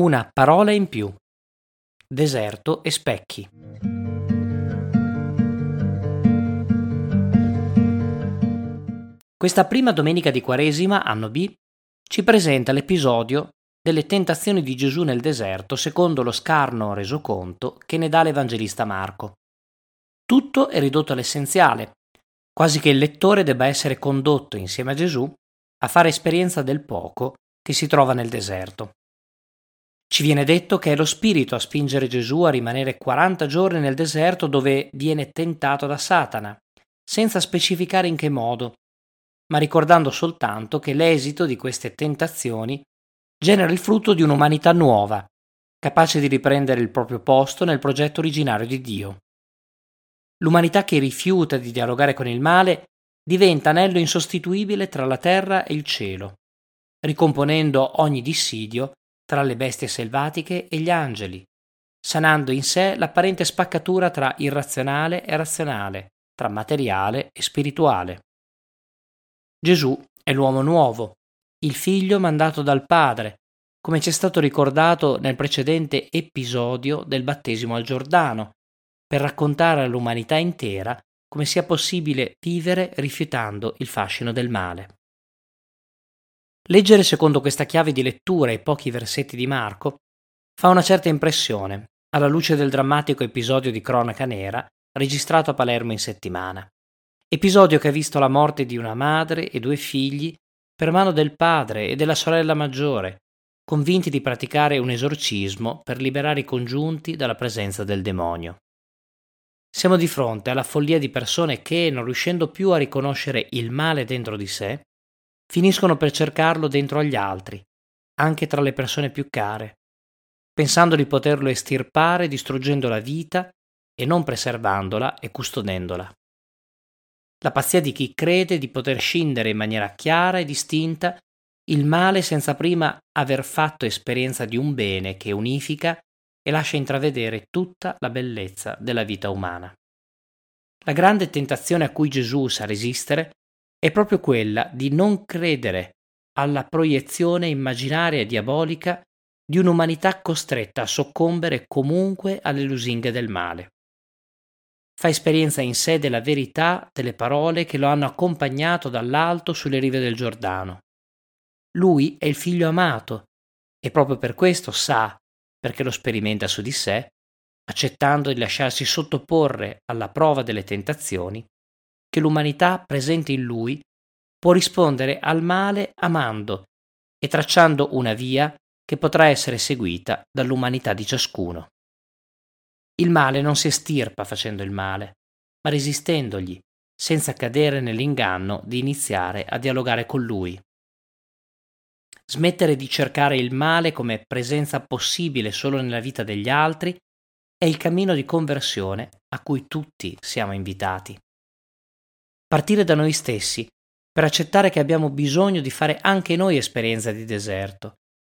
Una parola in più. Deserto e specchi. Questa prima domenica di Quaresima, anno B, ci presenta l'episodio delle tentazioni di Gesù nel deserto secondo lo scarno resoconto che ne dà l'Evangelista Marco. Tutto è ridotto all'essenziale, quasi che il lettore debba essere condotto insieme a Gesù a fare esperienza del poco che si trova nel deserto. Ci viene detto che è lo Spirito a spingere Gesù a rimanere 40 giorni nel deserto dove viene tentato da Satana, senza specificare in che modo, ma ricordando soltanto che l'esito di queste tentazioni genera il frutto di un'umanità nuova, capace di riprendere il proprio posto nel progetto originario di Dio. L'umanità che rifiuta di dialogare con il male diventa anello insostituibile tra la terra e il cielo, ricomponendo ogni dissidio tra le bestie selvatiche e gli angeli, sanando in sé l'apparente spaccatura tra irrazionale e razionale, tra materiale e spirituale. Gesù è l'uomo nuovo, il figlio mandato dal Padre, come ci è stato ricordato nel precedente episodio del battesimo al Giordano, per raccontare all'umanità intera come sia possibile vivere rifiutando il fascino del male. Leggere secondo questa chiave di lettura i pochi versetti di Marco fa una certa impressione, alla luce del drammatico episodio di cronaca nera registrato a Palermo in settimana. Episodio che ha visto la morte di una madre e due figli per mano del padre e della sorella maggiore, convinti di praticare un esorcismo per liberare i congiunti dalla presenza del demonio. Siamo di fronte alla follia di persone che, non riuscendo più a riconoscere il male dentro di sé, finiscono per cercarlo dentro agli altri, anche tra le persone più care, pensando di poterlo estirpare distruggendo la vita e non preservandola e custodendola. La pazzia di chi crede di poter scindere in maniera chiara e distinta il male senza prima aver fatto esperienza di un bene che unifica e lascia intravedere tutta la bellezza della vita umana. La grande tentazione a cui Gesù sa resistere è proprio quella di non credere alla proiezione immaginaria e diabolica di un'umanità costretta a soccombere comunque alle lusinghe del male. Fa esperienza in sé della verità delle parole che lo hanno accompagnato dall'alto sulle rive del Giordano. Lui è il figlio amato e proprio per questo sa, perché lo sperimenta su di sé, accettando di lasciarsi sottoporre alla prova delle tentazioni, che l'umanità presente in lui può rispondere al male amando e tracciando una via che potrà essere seguita dall'umanità di ciascuno. Il male non si estirpa facendo il male, ma resistendogli, senza cadere nell'inganno di iniziare a dialogare con lui. Smettere di cercare il male come presenza possibile solo nella vita degli altri è il cammino di conversione a cui tutti siamo invitati partire da noi stessi, per accettare che abbiamo bisogno di fare anche noi esperienza di deserto,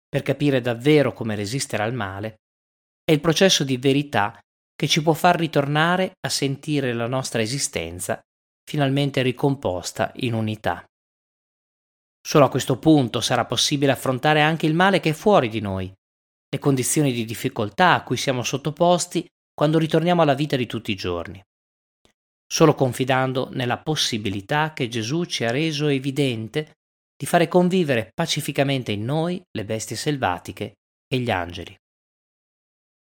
per capire davvero come resistere al male, è il processo di verità che ci può far ritornare a sentire la nostra esistenza finalmente ricomposta in unità. Solo a questo punto sarà possibile affrontare anche il male che è fuori di noi, le condizioni di difficoltà a cui siamo sottoposti quando ritorniamo alla vita di tutti i giorni solo confidando nella possibilità che Gesù ci ha reso evidente di fare convivere pacificamente in noi le bestie selvatiche e gli angeli.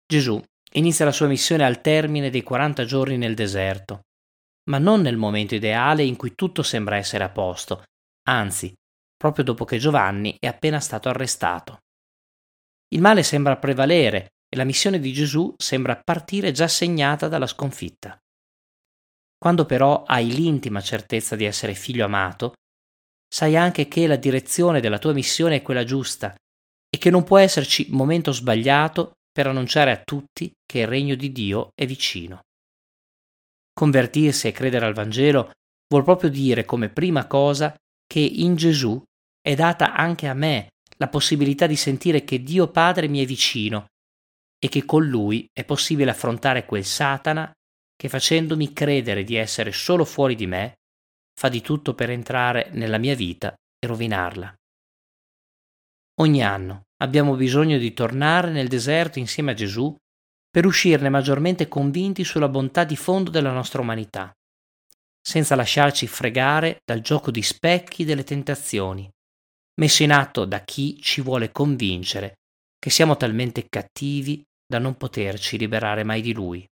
Gesù inizia la sua missione al termine dei 40 giorni nel deserto, ma non nel momento ideale in cui tutto sembra essere a posto, anzi, proprio dopo che Giovanni è appena stato arrestato. Il male sembra prevalere e la missione di Gesù sembra partire già segnata dalla sconfitta. Quando però hai l'intima certezza di essere figlio amato, sai anche che la direzione della tua missione è quella giusta e che non può esserci momento sbagliato per annunciare a tutti che il regno di Dio è vicino. Convertirsi e credere al Vangelo vuol proprio dire come prima cosa che in Gesù è data anche a me la possibilità di sentire che Dio Padre mi è vicino e che con Lui è possibile affrontare quel Satana che facendomi credere di essere solo fuori di me, fa di tutto per entrare nella mia vita e rovinarla. Ogni anno abbiamo bisogno di tornare nel deserto insieme a Gesù per uscirne maggiormente convinti sulla bontà di fondo della nostra umanità, senza lasciarci fregare dal gioco di specchi delle tentazioni, messo in atto da chi ci vuole convincere che siamo talmente cattivi da non poterci liberare mai di lui.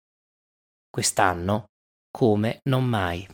Quest'anno come non mai.